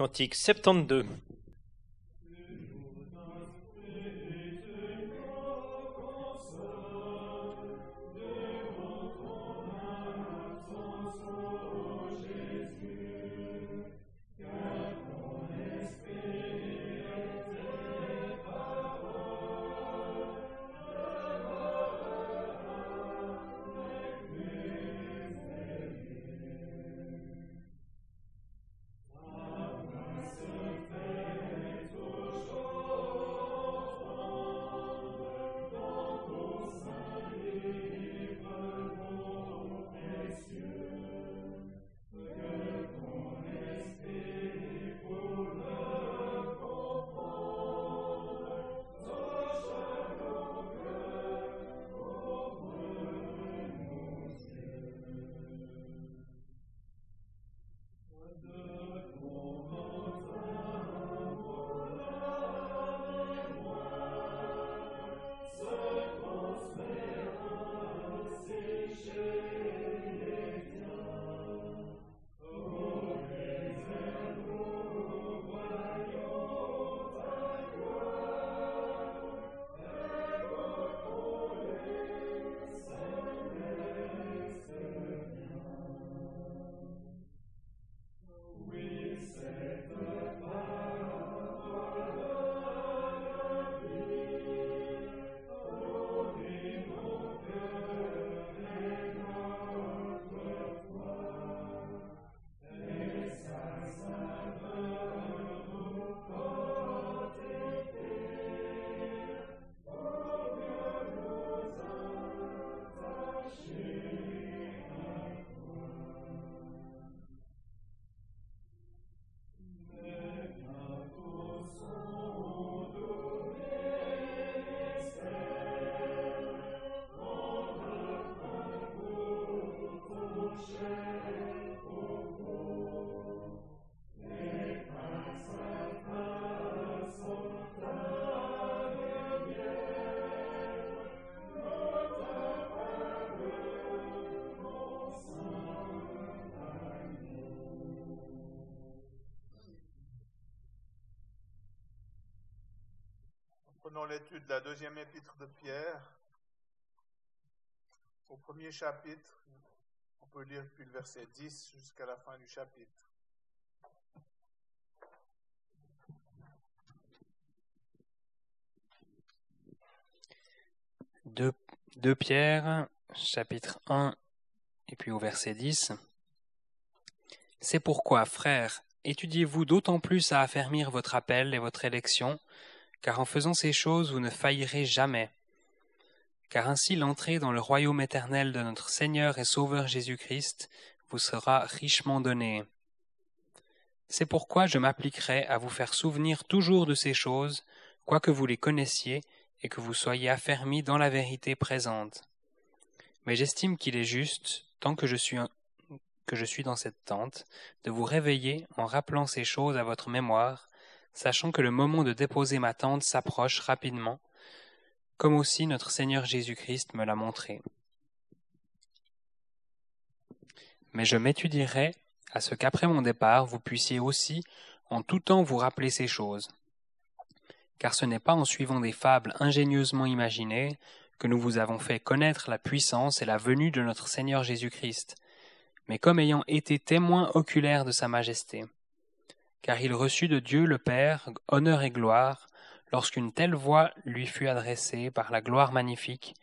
Cantique 72. L'étude de la deuxième épître de Pierre. Au premier chapitre, on peut lire depuis le verset 10 jusqu'à la fin du chapitre. Deux, deux Pierre, chapitre 1, et puis au verset 10. C'est pourquoi, frères, étudiez-vous d'autant plus à affermir votre appel et votre élection, car en faisant ces choses vous ne faillirez jamais. Car ainsi l'entrée dans le royaume éternel de notre Seigneur et Sauveur Jésus-Christ vous sera richement donnée. C'est pourquoi je m'appliquerai à vous faire souvenir toujours de ces choses, quoique vous les connaissiez et que vous soyez affermis dans la vérité présente. Mais j'estime qu'il est juste, tant que je suis que je suis dans cette tente, de vous réveiller en rappelant ces choses à votre mémoire, sachant que le moment de déposer ma tente s'approche rapidement, comme aussi notre Seigneur Jésus-Christ me l'a montré. Mais je m'étudierai à ce qu'après mon départ vous puissiez aussi en tout temps vous rappeler ces choses. Car ce n'est pas en suivant des fables ingénieusement imaginées que nous vous avons fait connaître la puissance et la venue de notre Seigneur Jésus-Christ, mais comme ayant été témoins oculaires de sa majesté car il reçut de Dieu le Père honneur et gloire, lorsqu'une telle voix lui fut adressée par la gloire magnifique.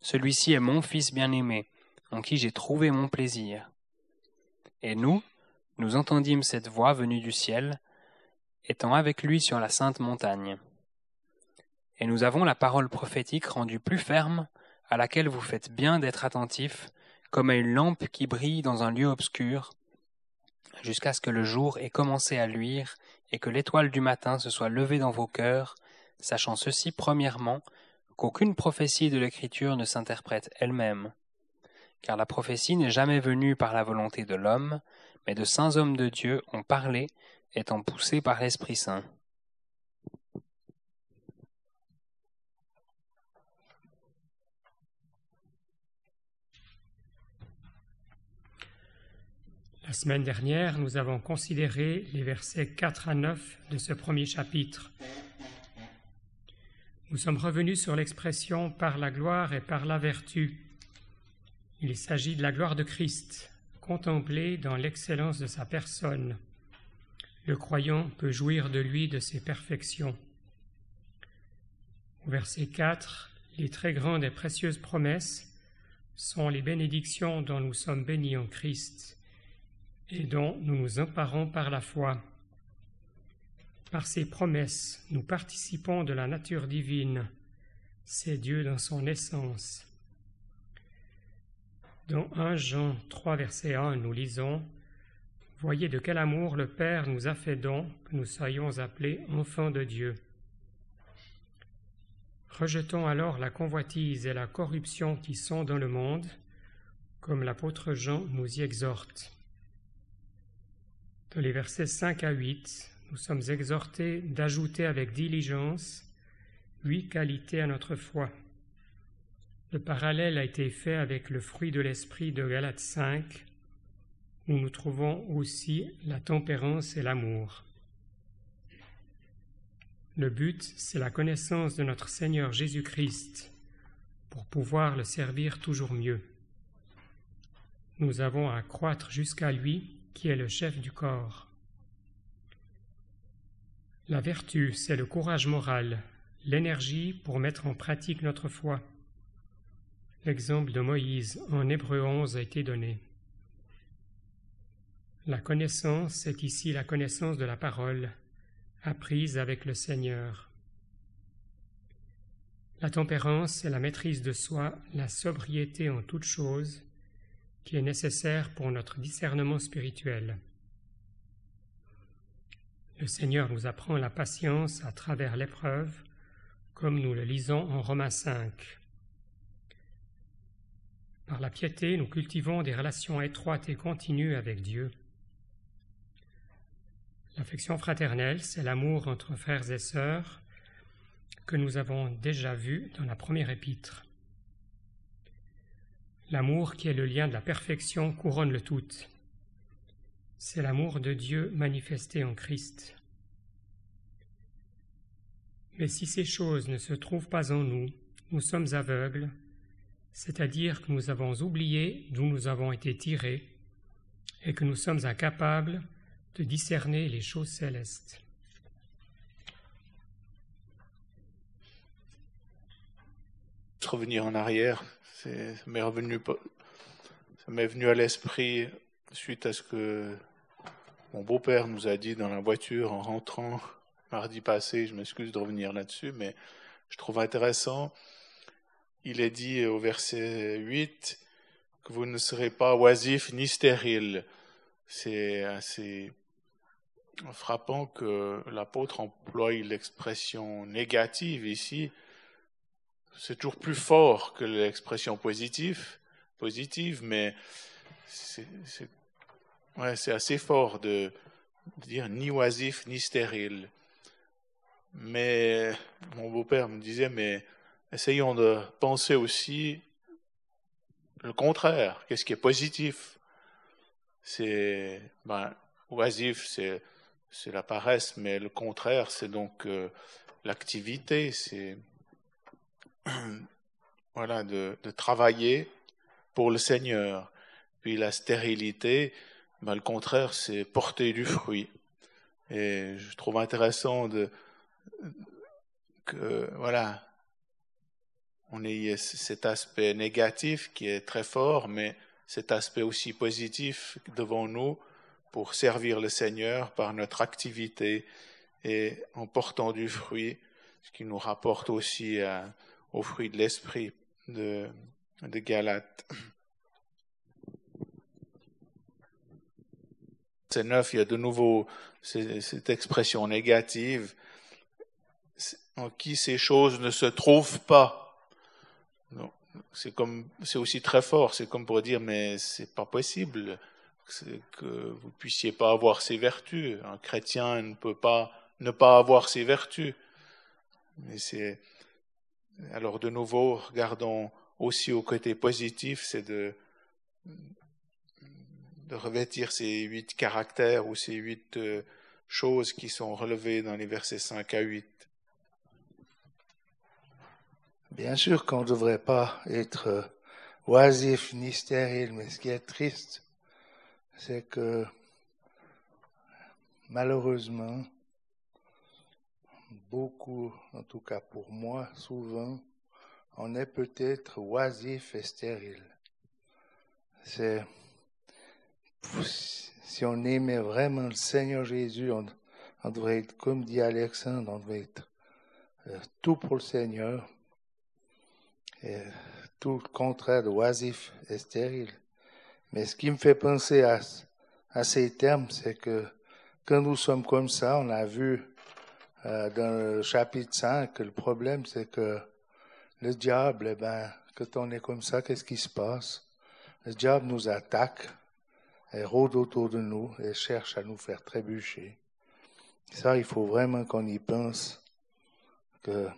Celui-ci est mon Fils bien-aimé, en qui j'ai trouvé mon plaisir. Et nous, nous entendîmes cette voix venue du ciel, étant avec lui sur la sainte montagne. Et nous avons la parole prophétique rendue plus ferme, à laquelle vous faites bien d'être attentifs, comme à une lampe qui brille dans un lieu obscur, jusqu'à ce que le jour ait commencé à luire et que l'étoile du matin se soit levée dans vos cœurs, sachant ceci premièrement, qu'aucune prophétie de l'Écriture ne s'interprète elle-même. Car la prophétie n'est jamais venue par la volonté de l'homme, mais de saints hommes de Dieu ont parlé, étant poussés par l'Esprit Saint. Semaine dernière, nous avons considéré les versets 4 à 9 de ce premier chapitre. Nous sommes revenus sur l'expression par la gloire et par la vertu. Il s'agit de la gloire de Christ, contemplée dans l'excellence de sa personne. Le croyant peut jouir de lui, de ses perfections. Au verset 4, les très grandes et précieuses promesses sont les bénédictions dont nous sommes bénis en Christ et dont nous nous emparons par la foi. Par ces promesses, nous participons de la nature divine. C'est Dieu dans son essence. Dans 1 Jean 3, verset 1, nous lisons Voyez de quel amour le Père nous a fait don que nous soyons appelés enfants de Dieu. Rejetons alors la convoitise et la corruption qui sont dans le monde, comme l'apôtre Jean nous y exhorte. Dans les versets 5 à 8, nous sommes exhortés d'ajouter avec diligence huit qualités à notre foi. Le parallèle a été fait avec le fruit de l'esprit de Galates 5, où nous trouvons aussi la tempérance et l'amour. Le but, c'est la connaissance de notre Seigneur Jésus-Christ pour pouvoir le servir toujours mieux. Nous avons à croître jusqu'à lui qui est le chef du corps. La vertu, c'est le courage moral, l'énergie pour mettre en pratique notre foi. L'exemple de Moïse en Hébreu 11 a été donné. La connaissance, c'est ici la connaissance de la parole, apprise avec le Seigneur. La tempérance, c'est la maîtrise de soi, la sobriété en toute chose, qui est nécessaire pour notre discernement spirituel. Le Seigneur nous apprend la patience à travers l'épreuve, comme nous le lisons en Romains 5. Par la piété, nous cultivons des relations étroites et continues avec Dieu. L'affection fraternelle, c'est l'amour entre frères et sœurs que nous avons déjà vu dans la première épître. L'amour qui est le lien de la perfection couronne le tout. C'est l'amour de Dieu manifesté en Christ. Mais si ces choses ne se trouvent pas en nous, nous sommes aveugles, c'est-à-dire que nous avons oublié d'où nous avons été tirés et que nous sommes incapables de discerner les choses célestes. Revenir en arrière, ça m'est revenu, ça m'est venu à l'esprit suite à ce que mon beau-père nous a dit dans la voiture en rentrant mardi passé. Je m'excuse de revenir là-dessus, mais je trouve intéressant. Il est dit au verset 8 que vous ne serez pas oisif ni stérile. C'est assez frappant que l'apôtre emploie l'expression négative ici. C'est toujours plus fort que l'expression positive, positive, mais c'est assez fort de, dire ni oisif ni stérile. Mais mon beau-père me disait, mais essayons de penser aussi le contraire. Qu'est-ce qui est positif? C'est ben, oisif, c'est c'est la paresse, mais le contraire, c'est donc euh, l'activité, c'est voilà de, travailler pour le Seigneur. Puis la stérilité, ben, le contraire, c'est porter du fruit. Et je trouve intéressant de que voilà, on ait cet aspect négatif qui est très fort, mais cet aspect aussi positif devant nous pour servir le Seigneur par notre activité et en portant du fruit, ce qui nous rapporte aussi au fruit de l'esprit de, de Galate. C'est neuf, il y a de nouveau cette expression négative en qui ces choses ne se trouvent pas. C'est comme, c'est aussi très fort. C'est comme pour dire, mais c'est pas possible que vous puissiez pas avoir ces vertus. Un chrétien ne peut pas ne pas avoir ces vertus. Mais c'est alors de nouveau, regardons aussi au côté positif, c'est de revêtir ces huit caractères ou ces huit euh, choses qui sont relevées dans les versets 5 à 8 Bien sûr qu'on ne devrait pas être euh, oisif ni stérile, mais ce qui est triste, c'est que malheureusement, beaucoup, en tout cas pour moi, souvent, on est peut-être oisif et stérile. C'est si on aimait vraiment le Seigneur Jésus, on, devrait être, comme dit Alexandre, on devrait être euh, tout pour le Seigneur, et tout le contraire de oisif et stérile. Mais ce qui me fait penser à, à ces termes, c'est que quand nous sommes comme ça, on a vu euh, dans le chapitre 5 que le problème, c'est que le diable, eh ben, quand on est comme ça, qu'est-ce qui se passe? Le diable nous attaque, et rôde autour de nous et cherche à nous faire trébucher. Ça, il faut vraiment qu'on y pense, que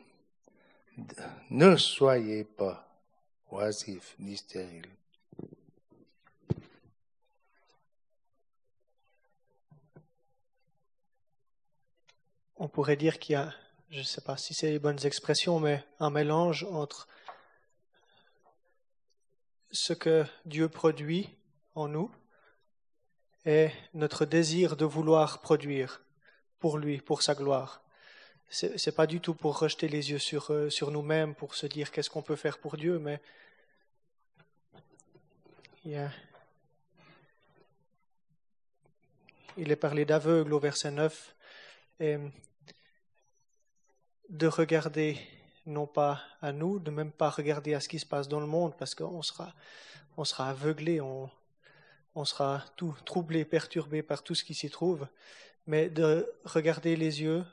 ne soyez pas oisifs ni stériles. On pourrait dire qu'il y a, je ne sais pas si c'est les bonnes expressions, mais un mélange entre ce que Dieu produit en nous et notre désir de vouloir produire pour lui, pour sa gloire. Ce n'est pas du tout pour rejeter les yeux sur, euh, sur nous-mêmes, pour se dire qu'est-ce qu'on peut faire pour Dieu, mais il, est parlé d'aveugle au verset 9, et de regarder non pas à nous, de même pas regarder à ce qui se passe dans le monde, parce qu'on sera, on sera aveuglé, on, on sera tout troublé, perturbé par tout ce qui s'y trouve, mais de regarder les yeux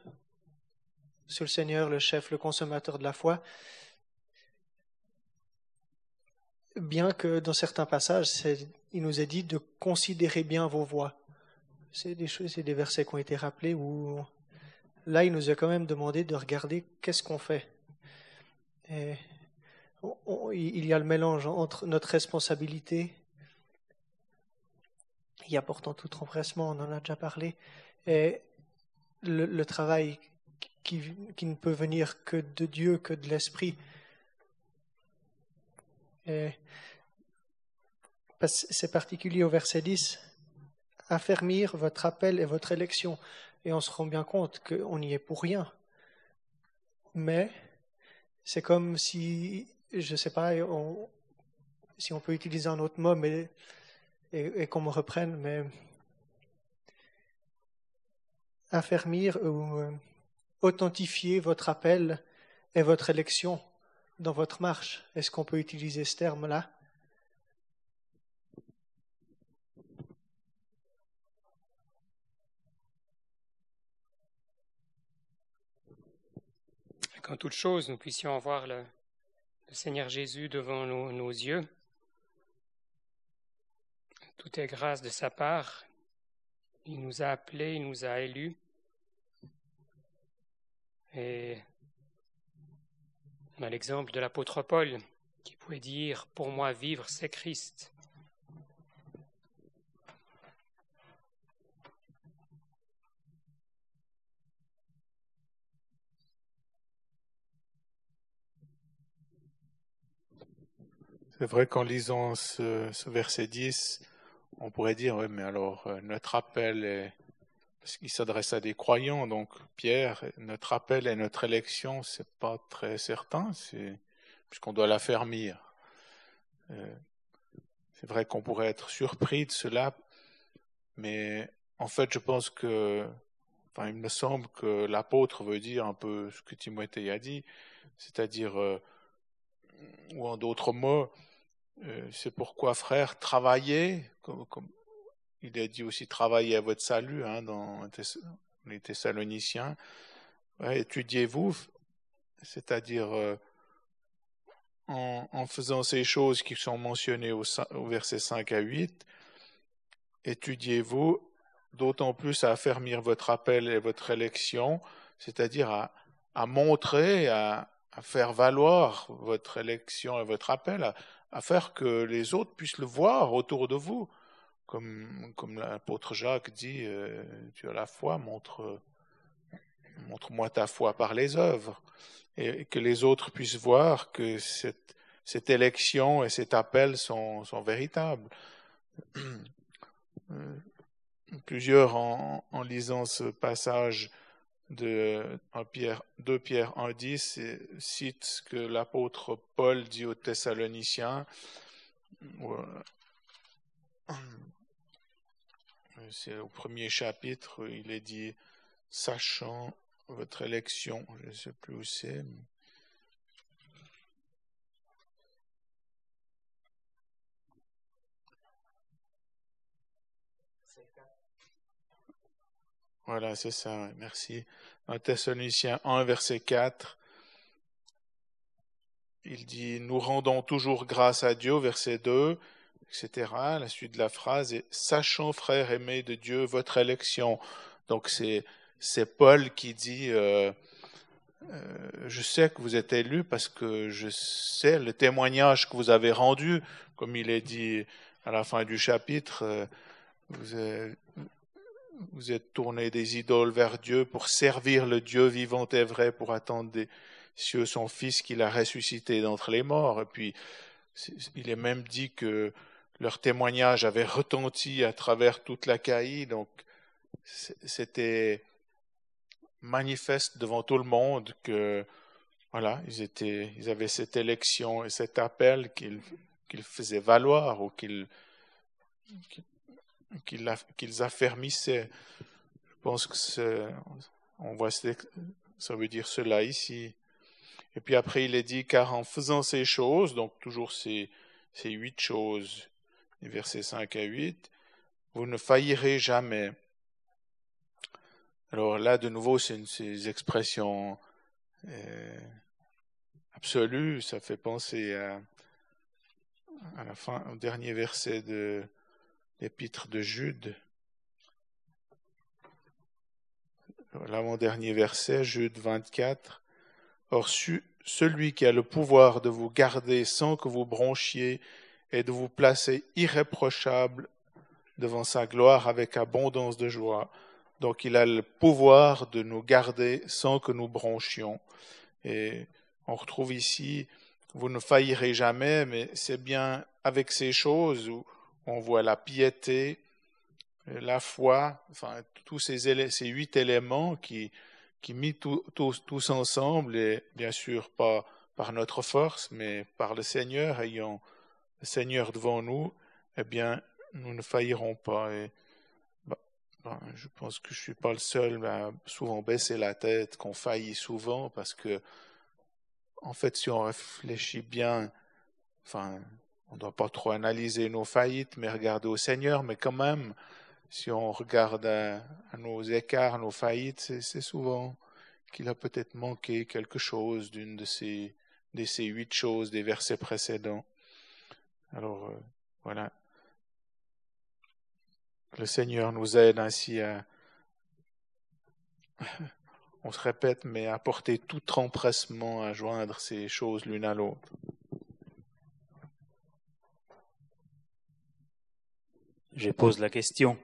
sur le Seigneur, le chef, le consommateur de la foi, bien que dans certains passages, il nous est dit de considérer bien vos voies. C'est des choses, c'est des versets qui ont été rappelés où là, il nous a quand même demandé de regarder qu'est-ce qu'on fait. Il y a le mélange entre notre responsabilité, il y a pourtant tout empressement, on en a déjà parlé, et le, travail qui, qui, ne peut venir que de Dieu, que de l'Esprit. C'est particulier au verset 10, affermir votre appel et votre élection. Et on se rend bien compte qu'on n'y est pour rien. Mais c'est comme si, je ne sais pas, si on peut utiliser un autre mot, mais, et, qu'on me reprenne, mais affermir ou euh, authentifier votre appel et votre élection dans votre marche. Est-ce qu'on peut utiliser ce terme-là? Qu'en toute chose nous puissions avoir le, Seigneur Jésus devant nos, yeux. Tout est grâce de sa part. Il nous a appelés, il nous a élus. Et on a l'exemple de l'apôtre Paul qui pouvait dire Pour moi, vivre, c'est Christ. C'est vrai qu'en lisant ce, verset 10, on pourrait dire, oui, mais alors euh, notre appel est, parce qu'il s'adresse à des croyants, donc Pierre, notre appel et notre élection, c'est pas très certain, puisqu'on doit l'affermir. Euh, c'est vrai qu'on pourrait être surpris de cela, mais en fait, je pense que, enfin, il me semble que l'apôtre veut dire un peu ce que Timothée a dit, c'est-à-dire, euh, ou en d'autres mots, euh, c'est pourquoi, frère, travaillez, comme, il a dit aussi travaillez à votre salut hein, dans les Thessaloniciens. Étudiez-vous, c'est-à-dire euh, en, faisant ces choses qui sont mentionnées au, verset 5 à 8, étudiez-vous d'autant plus à affermir votre appel et votre élection, c'est-à-dire à, montrer, à, faire valoir votre élection et votre appel, faire que les autres puissent le voir autour de vous. comme, comme l'apôtre Jacques dit, euh, tu as la foi, montre, montre-moi ta foi par les œuvres, et que les autres puissent voir que cette, cette élection et cet appel sont, sont véritables. Euh, plusieurs, en, en, lisant ce passage de 1 Pierre, 2 Pierre 1.10, citent ce que l'apôtre Paul dit aux Thessaloniciens. C'est au premier chapitre, il est dit, sachant votre élection, je ne sais plus où c'est. Voilà, c'est ça, merci. Un Thessaloniciens 1, verset 4, il dit Nous rendons toujours grâce à Dieu, verset 2, etc. La suite de la phrase est Sachant, frères aimés de Dieu, votre élection. Donc c'est, c'est Paul qui dit euh, euh, Je sais que vous êtes élus parce que je sais le témoignage que vous avez rendu, comme il est dit à la fin du chapitre. Euh, vous êtes tournés des idoles vers Dieu pour servir le Dieu vivant et vrai, pour attendre des cieux son Fils qu'il a ressuscité d'entre les morts. Et puis, il est même dit que leur témoignage avait retenti à travers toute la Caïe, donc c'était manifeste devant tout le monde que voilà, ils étaient, ils avaient cette élection et cet appel qu'ils qu'ils faisaient valoir ou qu'ils qu'ils affermissaient. Je pense que on voit ça veut dire cela ici. Et puis après il est dit car en faisant ces choses, donc toujours ces, huit choses, versets 5 à 8, vous ne faillirez jamais. Alors là, de nouveau, c'est ces expressions euh, absolues. Ça fait penser à, à la fin, au dernier verset de l'épître de Jude. L'avant-dernier verset, Jude 24. Or, celui qui a le pouvoir de vous garder sans que vous bronchiez et de vous placer irréprochable devant sa gloire avec abondance de joie. Donc il a le pouvoir de nous garder sans que nous bronchions. Et on retrouve ici, vous ne faillirez jamais, mais c'est bien avec ces choses où on voit la piété, la foi, enfin tous ces, huit éléments qui, qui mis tous ensemble, et bien sûr pas par notre force, mais par le Seigneur ayant Seigneur devant nous, eh bien, nous ne faillirons pas. Et, bah, bah, je pense que je suis pas le seul à souvent baisser la tête, qu'on faillit souvent, parce que, en fait, si on réfléchit bien, enfin, on ne doit pas trop analyser nos faillites, mais regarder au Seigneur, mais quand même, si on regarde nos écarts, nos faillites, c'est souvent qu'il a peut-être manqué quelque chose d'une de ces, de ces huit choses des versets précédents. Alors euh, voilà. Le Seigneur nous aide ainsi à, on se répète, mais à porter tout empressement à joindre ces choses l'une à l'autre. Je pose la question,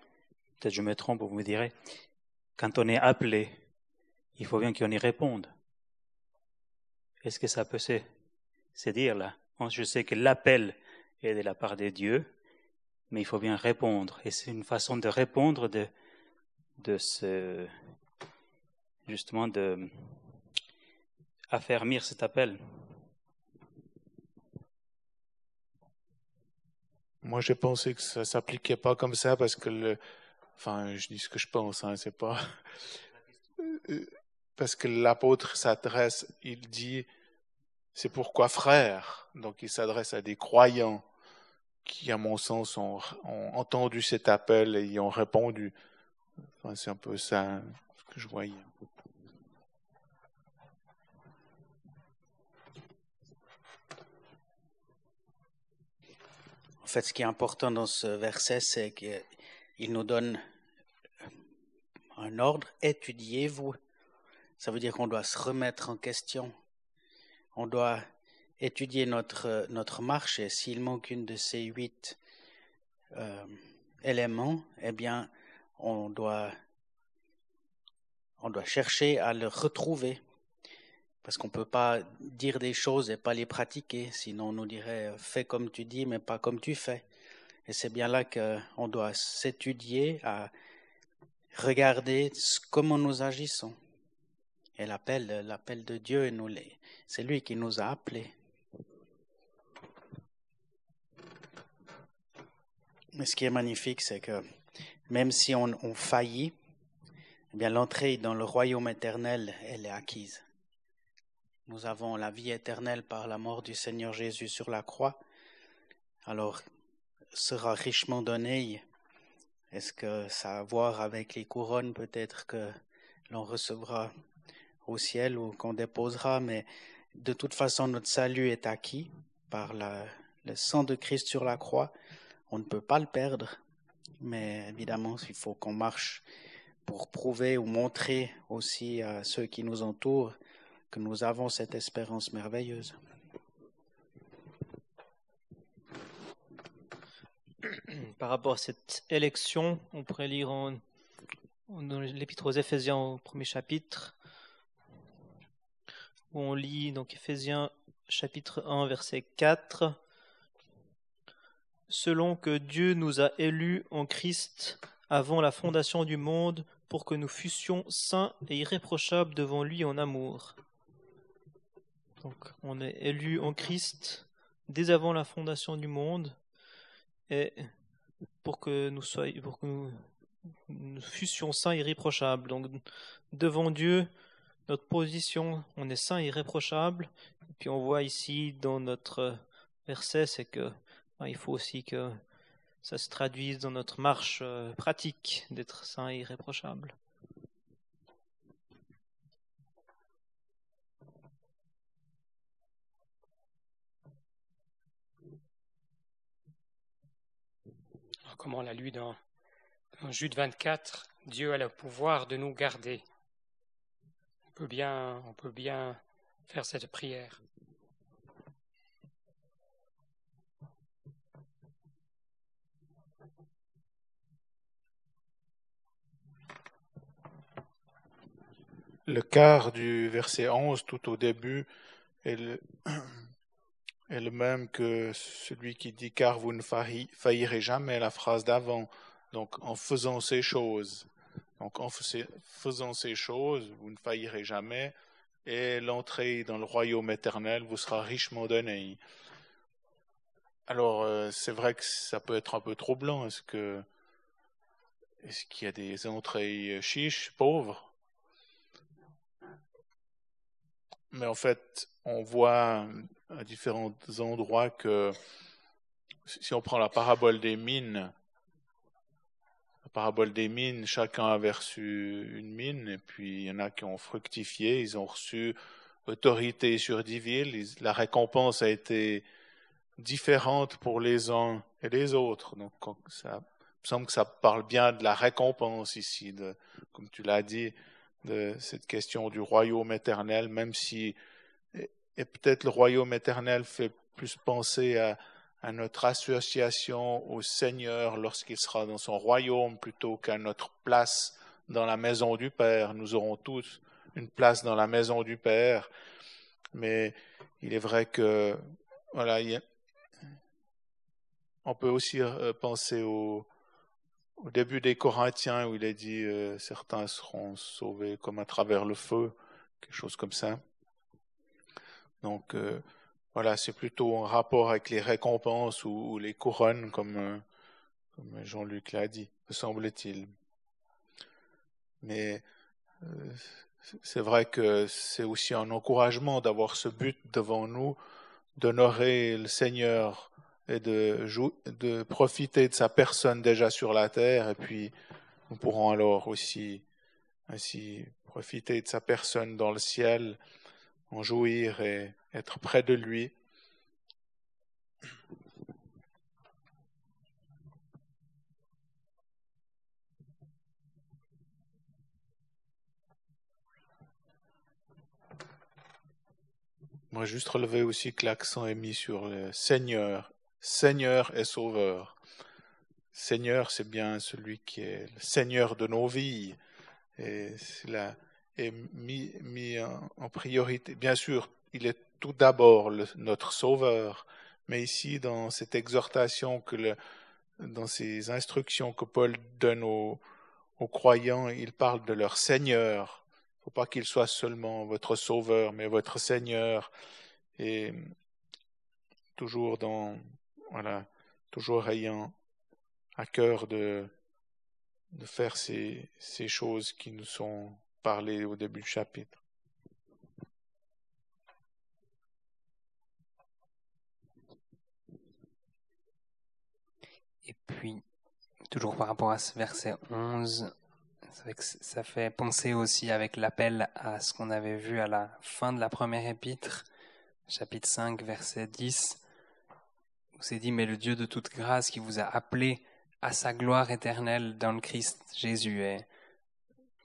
peut-être je me trompe, vous me direz, quand on est appelé, il faut bien qu'on y réponde. Est-ce que ça peut se, dire là? Je sais que l'appel et de la part de Dieu, mais il faut bien répondre. Et c'est une façon de répondre de, de justement, de affermir cet appel. Moi, j'ai pensé que ça s'appliquait pas comme ça parce que le, enfin, je dis ce que je pense, hein, c'est pas, parce que l'apôtre s'adresse, il dit, c'est pourquoi frère, donc il s'adresse à des croyants qui, à mon sens, ont, entendu cet appel et y ont répondu. Enfin, c'est un peu ça ce que je voyais. Fait, ce qui est important dans ce verset, c'est qu'il nous donne un ordre, étudiez-vous. Ça veut dire qu'on doit se remettre en question. On doit étudier notre, notre marche et s'il manque une de ces huit euh, élément, eh bien, on doit, on doit chercher à le retrouver. Parce qu'on ne peut pas dire des choses et pas les pratiquer, sinon on nous dirait fais comme tu dis, mais pas comme tu fais. Et c'est bien là qu'on doit s'étudier à regarder comment nous agissons. Et l'appel, l'appel de Dieu, c'est lui qui nous a appelés. Mais ce qui est magnifique, c'est que même si on, faillit, eh bien l'entrée dans le royaume éternel, elle est acquise. Nous avons la vie éternelle par la mort du Seigneur Jésus sur la croix. Alors, sera richement donné. Est-ce que ça a à voir avec les couronnes? Peut-être que l'on recevra au ciel ou qu'on déposera, mais de toute façon notre salut est acquis par le sang de Christ sur la croix. On ne peut pas le perdre, mais évidemment il faut qu'on marche pour prouver ou montrer aussi à ceux qui nous entourent que nous avons cette espérance merveilleuse. Par rapport à cette élection, on pourrait lire en, dans l'Épître aux Éphésiens au premier chapitre, où on lit donc Éphésiens chapitre 1 verset 4 selon que Dieu nous a élus en Christ avant la fondation du monde pour que nous fussions saints et irréprochables devant lui en amour. On est élu en Christ dès avant la fondation du monde et pour que nous soyons, pour que nous, fussions saints et irréprochables. Donc, devant Dieu, notre position, on est saint et irréprochable. Et puis, on voit ici dans notre verset, c'est que ben, il faut aussi que ça se traduise dans notre marche euh, pratique d'être saint et irréprochable. Comme on l'a lu dans, Jude 24, Dieu a le pouvoir de nous garder. On peut bien, on peut bien faire cette prière. Le quart du verset 11 tout au début est le, est le même que celui qui dit car vous ne faillirez jamais, la phrase d'avant. Donc en faisant ces choses, donc en faisant ces choses, vous ne faillirez jamais, et l'entrée dans le royaume éternel vous sera richement donnée. Alors euh, c'est vrai que ça peut être un peu troublant. Est-ce que est-ce qu'il y a des entrées chiches, pauvres? Mais en fait, on voit à différents endroits que si on prend la parabole des mines, la parabole des mines, chacun a reçu une mine, et puis il y en a qui ont fructifié, ils ont reçu autorité sur dix villes, la récompense a été différente pour les uns et les autres. Donc ça me semble que ça parle bien de la récompense ici, de, comme tu l'as dit, de cette question du royaume éternel, même si et peut-être le royaume éternel fait plus penser à, notre association au Seigneur lorsqu'il sera dans son royaume plutôt qu'à notre place dans la maison du Père. Nous aurons tous une place dans la maison du Père, mais il est vrai que voilà, on peut aussi euh, penser au, au, début des Corinthiens où il est dit euh, certains seront sauvés comme à travers le feu, quelque chose comme ça. Donc euh, voilà, c'est plutôt en rapport avec les récompenses ou, les couronnes, comme, euh, comme Jean-Luc l'a dit, me semble-t-il. Mais euh, c'est vrai que c'est aussi un encouragement d'avoir ce but devant nous, d'honorer le Seigneur et de, de profiter de sa personne déjà sur la terre, et puis nous pourrons alors aussi ainsi profiter de sa personne dans le ciel en jouir et être près de lui. Moi, juste relever aussi que l'accent est mis sur le Seigneur, Seigneur et Sauveur. Seigneur, c'est bien celui qui est le Seigneur de nos vies. Et cela est mis, en, priorité. Bien sûr, il est tout d'abord notre Sauveur, mais ici, dans cette exhortation, que dans ces instructions que Paul donne aux, aux croyants, il parle de leur Seigneur. Il ne faut pas qu'il soit seulement votre Sauveur, mais votre Seigneur. Et toujours dans, voilà, toujours ayant à cœur de, faire ces, choses qui nous sont parlées au début du chapitre. Et puis, toujours par rapport à ce verset 11, c'est vrai que c- ça fait penser aussi avec l'appel à ce qu'on avait vu à la fin de la première épître, chapitre 5, verset 10, où c'est dit, mais le Dieu de toute grâce qui vous a appelé à sa gloire éternelle dans le Christ Jésus. Et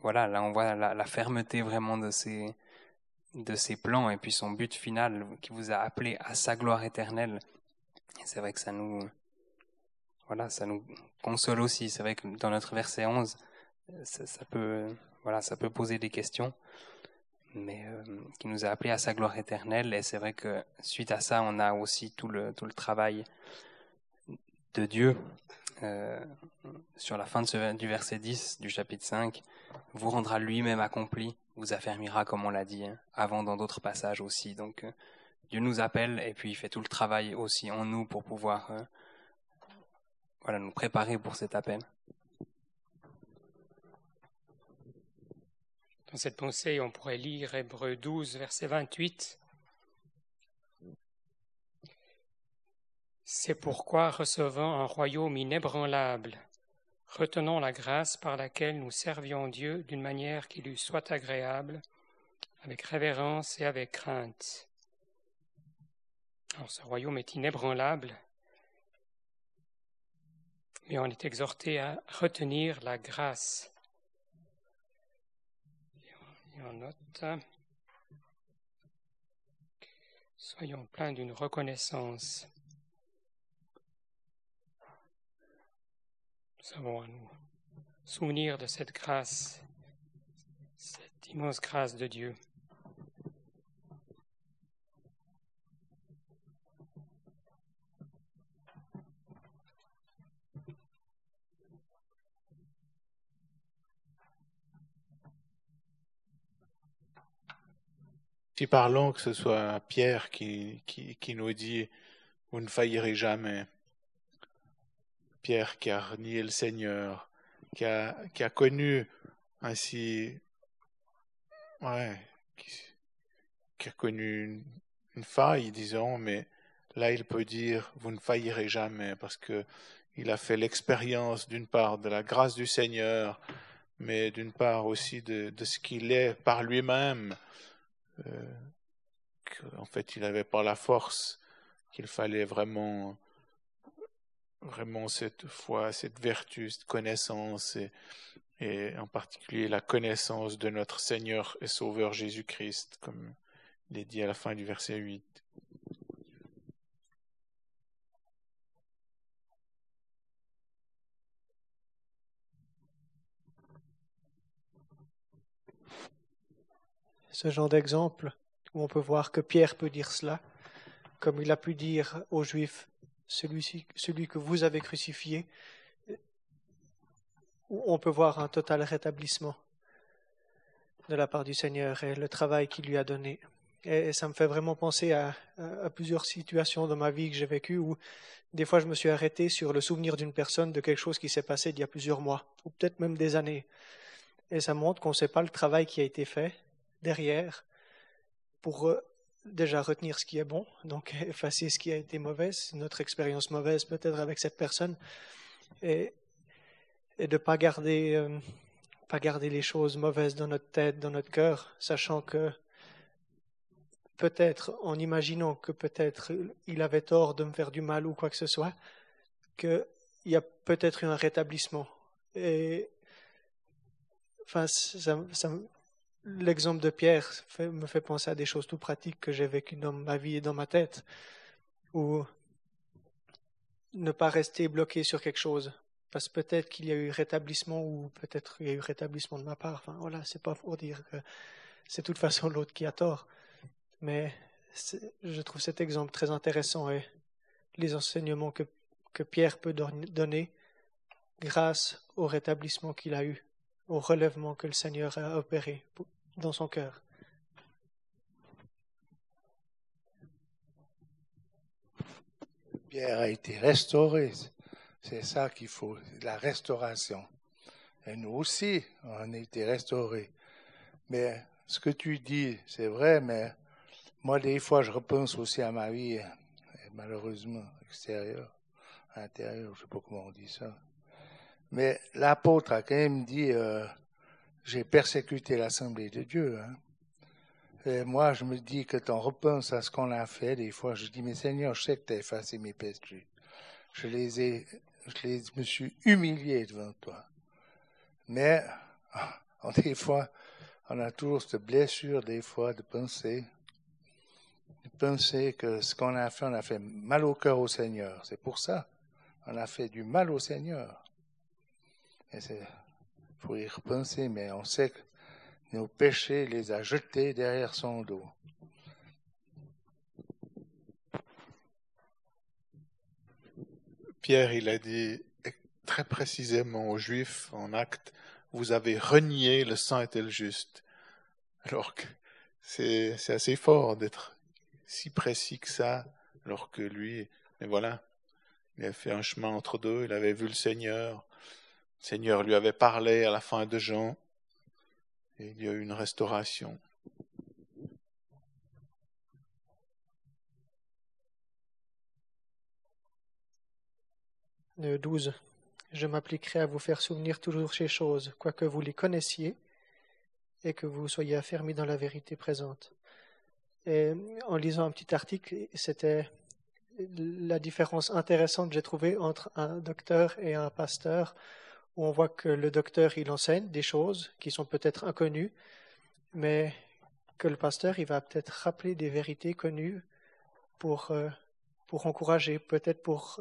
voilà, là on voit la, fermeté vraiment de ses, de plans et puis son but final qui vous a appelé à sa gloire éternelle. C'est vrai que ça nous, voilà, ça nous console aussi. C'est vrai que dans notre verset 11, ça, ça peut, voilà, ça peut poser des questions, mais euh, qui nous a appelés à sa gloire éternelle. Et c'est vrai que suite à ça, on a aussi tout le, tout le travail de Dieu. euh, sur la fin de ce, du verset 10 du chapitre 5, vous rendra lui-même accompli, vous affermira, comme on l'a dit, hein, avant dans d'autres passages aussi. Donc, euh, Dieu nous appelle et puis il fait tout le travail aussi en nous pour pouvoir euh, voilà, nous préparer pour cet appel. Dans cette pensée, on pourrait lire Hébreu 12, verset 28. C'est pourquoi, recevant un royaume inébranlable, retenons la grâce par laquelle nous servions Dieu d'une manière qui lui soit agréable, avec révérence et avec crainte. Ce royaume est inébranlable, mais on est exhorté à retenir la grâce. Et on note, soyons pleins d'une reconnaissance. Nous avons à nous souvenir de cette grâce, cette immense grâce de Dieu. Si parlons que ce soit Pierre qui, qui, nous dit Vous ne faillirez jamais. Pierre qui a renié le Seigneur, qui a, qui a connu ainsi, ouais, qui, a connu une, une faille, disons, mais là il peut dire Vous ne faillirez jamais parce que il a fait l'expérience d'une part de la grâce du Seigneur, mais d'une part aussi de, de ce qu'il est par lui-même. Euh, qu'en fait il n'avait pas la force, qu'il fallait vraiment, vraiment cette foi, cette vertu, cette connaissance, et, et en particulier la connaissance de notre Seigneur et Sauveur Jésus-Christ, comme il est dit à la fin du verset 8. Ce genre d'exemple où on peut voir que Pierre peut dire cela, comme il a pu dire aux Juifs, celui, que vous avez crucifié, où on peut voir un total rétablissement de la part du Seigneur et le travail qu'il lui a donné. Et ça me fait vraiment penser à, à, plusieurs situations dans ma vie que j'ai vécues où des fois je me suis arrêté sur le souvenir d'une personne de quelque chose qui s'est passé il y a plusieurs mois, ou peut-être même des années. Et ça montre qu'on ne sait pas le travail qui a été fait derrière pour euh, déjà retenir ce qui est bon, donc effacer ce qui a été mauvais, notre expérience mauvaise peut-être avec cette personne, et, et de ne pas garder, euh, pas garder les choses mauvaises dans notre tête, dans notre cœur, sachant que peut-être, en imaginant que peut-être il avait tort de me faire du mal ou quoi que ce soit, qu'il y a peut-être eu un rétablissement. Et enfin, ça, ça, l'exemple de Pierre me fait penser à des choses tout pratiques que j'ai vécues dans ma vie et dans ma tête, où ne pas rester bloqué sur quelque chose, parce que peut-être qu'il y a eu rétablissement ou peut-être il y a eu rétablissement de ma part. Enfin, voilà, c'est pas pour dire que c'est de toute façon l'autre qui a tort. Mais je trouve cet exemple très intéressant et les enseignements que Pierre peut donner grâce au rétablissement qu'il a eu, au relèvement que le Seigneur a opéré dans son cœur. Pierre a été restauré. C'est ça qu'il faut, la restauration. Et nous aussi, on a été restaurés. Mais ce que tu dis, c'est vrai, mais moi, des fois, je repense aussi à ma vie, malheureusement, extérieure, intérieure, je sais pas comment on dit ça. Mais l'apôtre a quand même dit, euh, j'ai persécuté l'Assemblée de Dieu. Hein. Et moi, je me dis que quand on repense à ce qu'on a fait, des fois, je dis, mais Seigneur, je sais que tu as effacé mes péchés. Je les ai, je les, me suis humilié devant toi. Mais, des fois, on a toujours cette blessure, des fois, de penser, de penser que ce qu'on a fait, on a fait mal au cœur au Seigneur. C'est pour ça. On a fait du mal au Seigneur. Et c'est, faut y repenser, mais on sait que nos péchés les a jetés derrière son dos. Pierre, il a dit très précisément aux Juifs en acte, vous avez renié le saint et le juste? Alors que c'est, c'est assez fort d'être si précis que ça, alors que lui, mais voilà, il a fait un chemin entre deux, il avait vu le Seigneur, Seigneur lui avait parlé à la fin de Jean, et il y a eu une restauration. Le 12. Je m'appliquerai à vous faire souvenir toujours ces choses, quoique vous les connaissiez, et que vous soyez affermis dans la vérité présente. Et en lisant un petit article, c'était la différence intéressante que j'ai trouvée entre un docteur et un pasteur où on voit que le docteur, il enseigne des choses qui sont peut-être inconnues, mais que le pasteur, il va peut-être rappeler des vérités connues pour, euh, pour encourager, peut-être pour,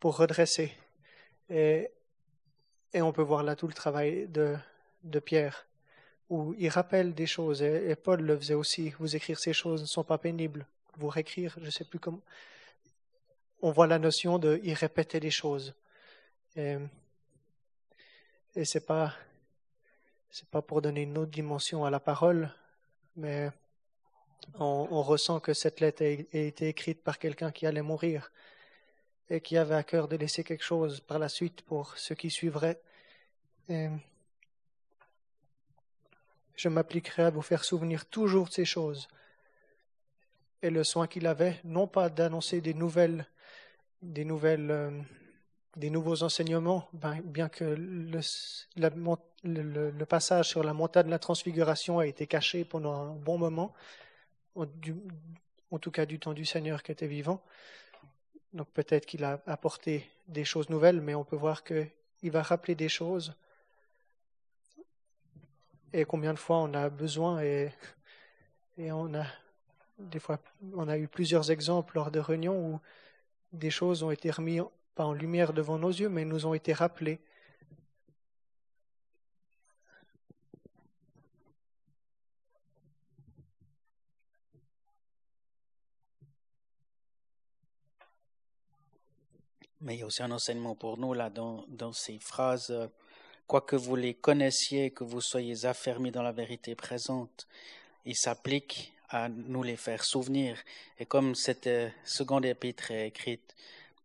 pour redresser. Et, et on peut voir là tout le travail de, de Pierre, où il rappelle des choses, et, Paul le faisait aussi. Vous écrire ces choses ne sont pas pénibles. Vous réécrire, je ne sais plus comment. On voit la notion de il répétait des choses. Et, et c'est pas c'est pas pour donner une autre dimension à la parole, mais on, ressent que cette lettre a, été écrite par quelqu'un qui allait mourir et qui avait à cœur de laisser quelque chose par la suite pour ceux qui suivraient. je m'appliquerai à vous faire souvenir toujours de ces choses et le soin qu'il avait, non pas d'annoncer des nouvelles, des nouvelles euh, des nouveaux enseignements, ben, bien que le, passage sur la montagne de la transfiguration a été caché pendant un bon moment, en, tout cas du temps du Seigneur qui était vivant. Donc peut-être qu'il a apporté des choses nouvelles, mais on peut voir qu'il va rappeler des choses. Et combien de fois on a besoin et, et on a des fois on a eu plusieurs exemples lors de réunions où des choses ont été remises pas en lumière devant nos yeux, mais nous ont été rappelés. Mais il y a aussi un enseignement pour nous là dans, ces phrases. Quoique vous les connaissiez, que vous soyez affermis dans la vérité présente, il s'applique à nous les faire souvenir. Et comme cette seconde épître est écrite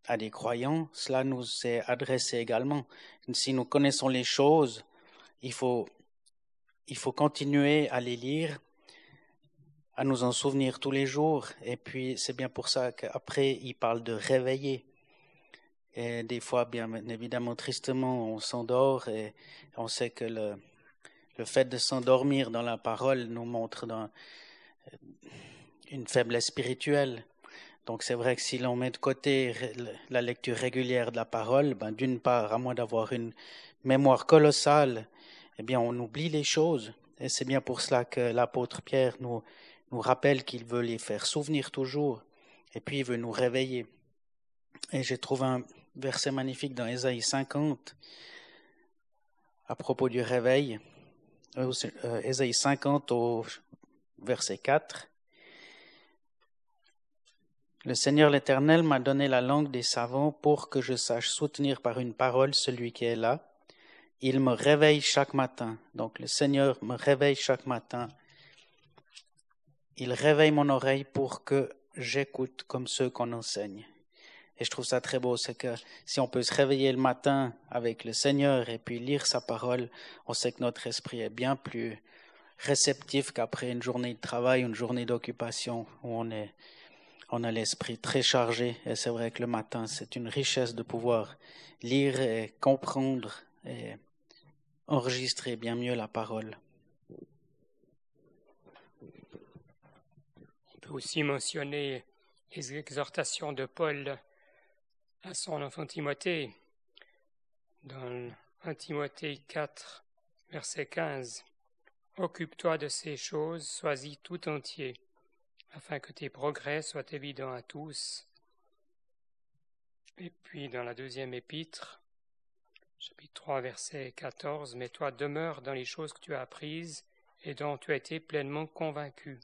à des croyants, cela nous est adressé également. Si nous connaissons les choses, il faut, il faut continuer à les lire, à nous en souvenir tous les jours. Et puis, c'est bien pour ça qu'après, il parle de réveiller. Et des fois, bien évidemment, tristement, on s'endort et on sait que le, le fait de s'endormir dans la parole nous montre une faiblesse spirituelle. Donc c'est vrai que si l'on met de côté la lecture régulière de la parole, ben d'une part, à moins d'avoir une mémoire colossale, eh bien on oublie les choses. Et c'est bien pour cela que l'apôtre Pierre nous, nous rappelle qu'il veut les faire souvenir toujours, et puis il veut nous réveiller. Et j'ai trouvé un verset magnifique dans Ésaïe 50 à propos du réveil. Euh, euh, Ésaïe 50 au verset 4. Le Seigneur l'Éternel m'a donné la langue des savants pour que je sache soutenir par une parole celui qui est là. Il me réveille chaque matin. Donc le Seigneur me réveille chaque matin. Il réveille mon oreille pour que j'écoute comme ceux qu'on enseigne. Et je trouve ça très beau, c'est que si on peut se réveiller le matin avec le Seigneur et puis lire sa parole, on sait que notre esprit est bien plus réceptif qu'après une journée de travail, une journée d'occupation où on est on a l'esprit très chargé et c'est vrai que le matin, c'est une richesse de pouvoir lire et comprendre et enregistrer bien mieux la parole. On peut aussi mentionner les exhortations de Paul à son enfant Timothée dans 1 Timothée 4, verset 15. Occupe-toi de ces choses, sois-y tout entier afin que tes progrès soient évidents à tous. Et puis dans la deuxième épître, chapitre 3, verset 14, Mais toi demeure dans les choses que tu as apprises et dont tu as été pleinement convaincu.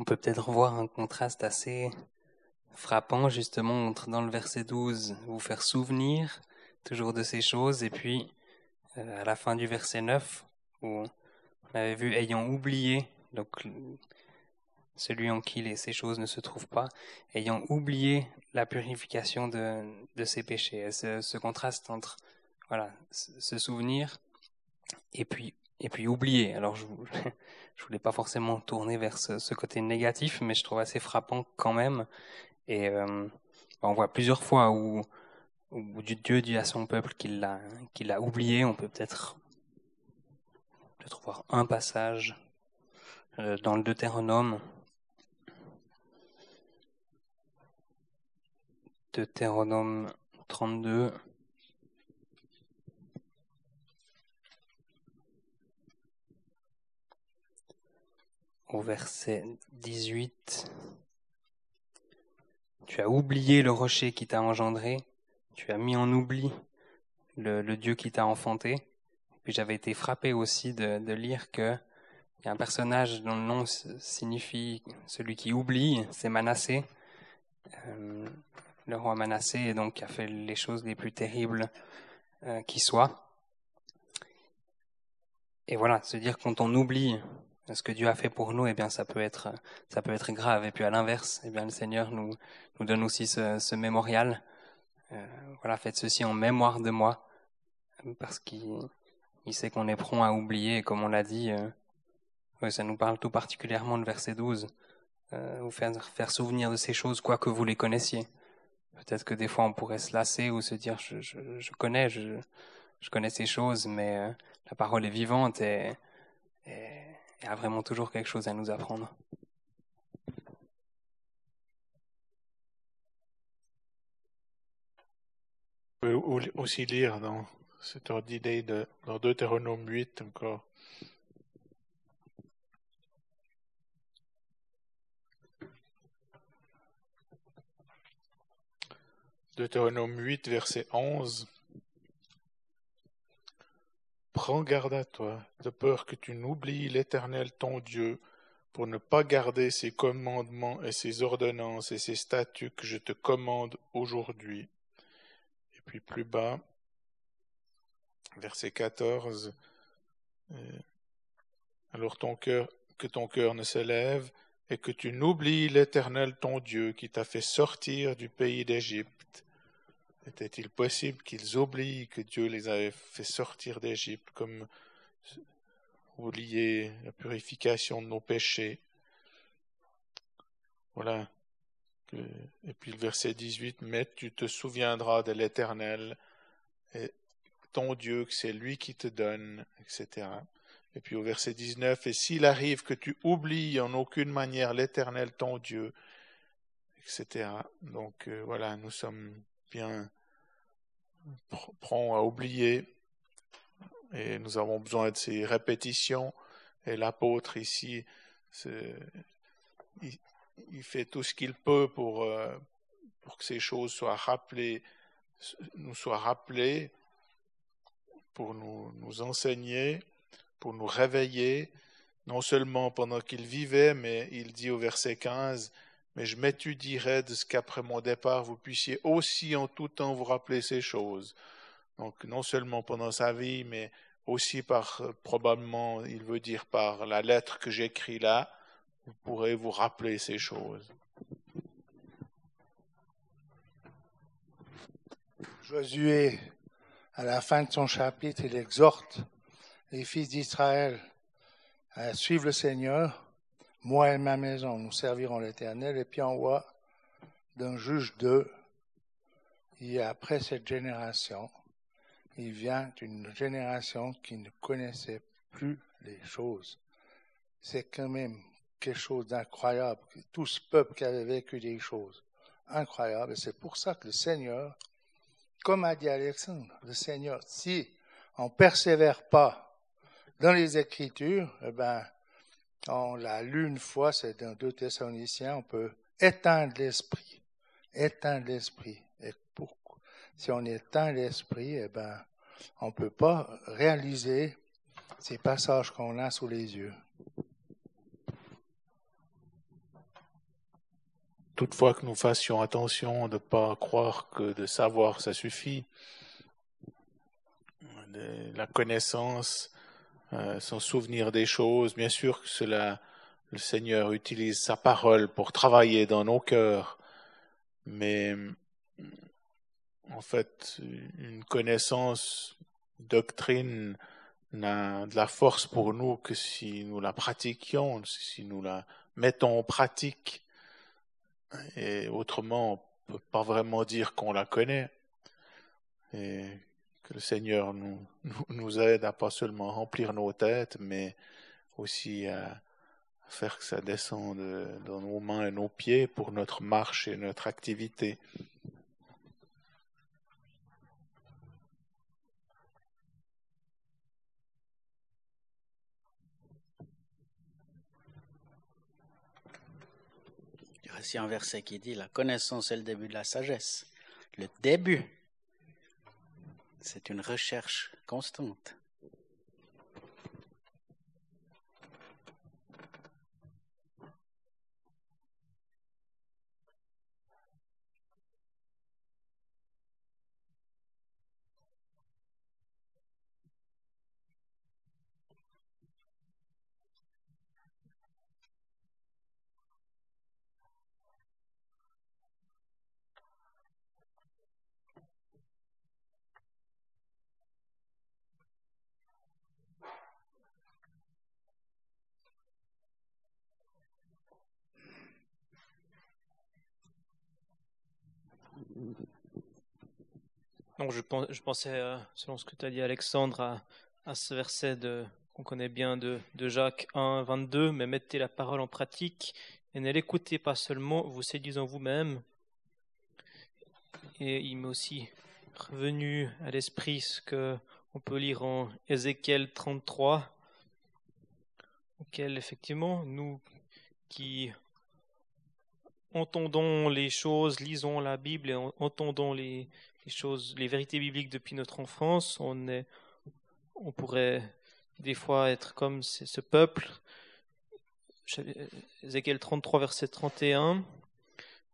On peut peut-être voir un contraste assez frappant justement entre dans le verset 12 vous faire souvenir toujours de ces choses et puis euh, à la fin du verset 9 où on avait vu ayant oublié donc celui en qui les, ces choses ne se trouvent pas ayant oublié la purification de, de ses péchés. Ce, ce contraste entre voilà se souvenir et puis et puis oublier. Alors je, je voulais pas forcément tourner vers ce, côté négatif, mais je trouve assez frappant quand même. Et euh, on voit plusieurs fois où, où Dieu dit à son peuple qu'il l'a qu'il oublié. On peut peut-être peut voir un passage euh, dans le Deutéronome. Deutéronome 32. Au verset 18. Tu as oublié le rocher qui t'a engendré, tu as mis en oubli le, Dieu qui t'a enfanté. Puis j'avais été frappé aussi de, lire que il y a un personnage dont le nom signifie celui qui oublie, c'est Manassé. Euh, le roi Manassé donc a fait les choses les plus terribles euh, qui soient. Et voilà, se dire quand on oublie ce que Dieu a fait pour nous, eh bien, ça peut être, grave. Et puis à l'inverse, eh bien, le Seigneur nous, donne aussi ce, mémorial. Euh, voilà, faites ceci en mémoire de moi, parce qu'il il sait qu'on est prompt à oublier. Comme on l'a dit, euh, ça nous parle tout particulièrement de verset 12. Euh, vous faire, souvenir de ces choses, quoi que vous les connaissiez. Peut-être que des fois on pourrait se lasser ou se dire je, connais, je, connais ces choses, mais euh, la parole est vivante et il y a vraiment toujours quelque chose à nous apprendre. On peut aussi lire dans cette ordre d'idée de, dans Deutéronome 8 encore. Deutéronome 8, verset 11. Prends garde à toi, de peur que tu n'oublies l'Éternel ton Dieu, pour ne pas garder ses commandements et ses ordonnances et ses statuts que je te commande aujourd'hui. Et puis plus bas, verset 14, euh, alors ton que ton cœur ne s'élève et que tu n'oublies l'Éternel ton Dieu qui t'a fait sortir du pays d'Égypte était-il possible qu'ils oublient que Dieu les avait fait sortir d'Égypte comme oublier la purification de nos péchés? Voilà. Et puis le verset 18, mais tu te souviendras de l'Éternel, ton Dieu, que c'est lui qui te donne, etc. Et puis au verset 19, et s'il arrive que tu oublies en aucune manière l'Éternel ton Dieu, etc. Donc euh, voilà, nous sommes bien prompts à oublier et nous avons besoin de ces répétitions. Et l'apôtre ici, il, il, fait tout ce qu'il peut pour, euh, pour que ces choses soient rappelées, nous soient rappelées, pour nous, nous enseigner, pour nous réveiller, non seulement pendant qu'il vivait, mais il dit au verset 15, mais je m'étudierai de ce qu'après mon départ, vous puissiez aussi en tout temps vous rappeler ces choses. Donc non seulement pendant sa vie, mais aussi par, probablement, il veut dire par la lettre que j'écris là, vous pourrez vous rappeler ces choses. Josué, à la fin de son chapitre, il exhorte les fils d'Israël à suivre le Seigneur. Moi et ma maison, nous servirons l'Éternel. Et puis on voit d'un juge d'eux, et après cette génération, il vient d'une génération qui ne connaissait plus les choses. C'est quand même quelque chose d'incroyable. Tout ce peuple qui avait vécu des choses incroyables. Et c'est pour ça que le Seigneur, comme a dit Alexandre, le Seigneur, si on persévère pas dans les Écritures, eh ben, on l'a lu une fois, c'est dans deux Thessaloniciens, on peut éteindre l'esprit. Éteindre l'esprit. Et pour, si on éteint l'esprit, eh ben, on ne peut pas réaliser ces passages qu'on a sous les yeux. Toutefois que nous fassions attention de ne pas croire que de savoir ça suffit, la connaissance, euh, son souvenir des choses, bien sûr que cela, le Seigneur utilise sa parole pour travailler dans nos cœurs, mais en fait, une connaissance doctrine n'a de la force pour nous que si nous la pratiquions, si nous la mettons en pratique. Et autrement, on ne peut pas vraiment dire qu'on la connaît. Et que le Seigneur nous, nous, aide à pas seulement remplir nos têtes, mais aussi à faire que ça descende dans nos mains et nos pieds pour notre marche et notre activité. Voici un verset qui dit, la connaissance est le début de la sagesse. Le début, c'est une recherche constante. Donc je, pensais, euh, selon ce que tu as dit Alexandre, à, ce verset qu'on connaît bien de, Jacques 1, 22, mais mettez la parole en pratique et ne l'écoutez pas seulement, vous séduisant vous-même. Et il m'est aussi revenu à l'esprit ce qu'on peut lire en Ézéchiel 33, auquel effectivement nous qui entendons les choses, lisons la Bible et entendons les, choses, les vérités bibliques depuis notre enfance. On, est, on pourrait des fois être comme ce peuple. Ézéchiel 33, verset 31.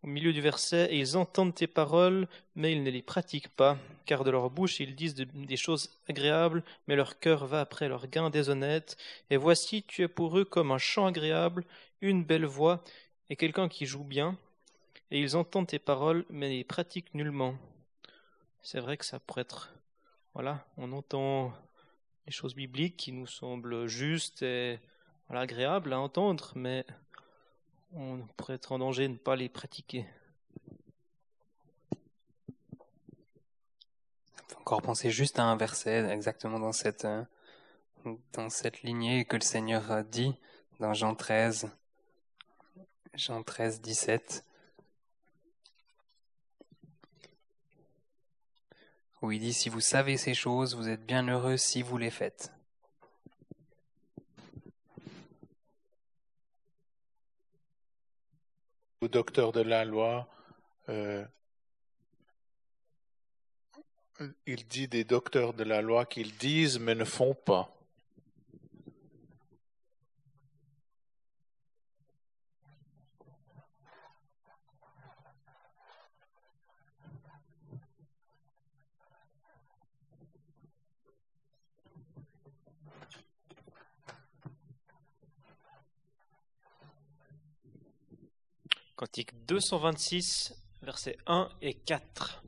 Au milieu du verset, et ils entendent tes paroles, mais ils ne les pratiquent pas, car de leur bouche ils disent des choses agréables, mais leur cœur va après leur gain déshonnête. Et voici, tu es pour eux comme un chant agréable, une belle voix, et quelqu'un qui joue bien, et ils entendent tes paroles, mais les pratiquent nullement. C'est vrai que ça pourrait être, voilà, on entend les choses bibliques qui nous semblent justes et agréables à entendre, mais on pourrait être en danger de ne pas les pratiquer. encore penser juste à un verset exactement dans cette, euh, dans cette lignée que le Seigneur dit dans Jean 13, Jean 13, 17, où il dit, Si vous savez ces choses, vous êtes bien heureux si vous les faites. Au docteur de la loi, euh, euh, il dit des docteurs de la loi qu'ils disent mais ne font pas. Cantique 226, versets 1 et 4.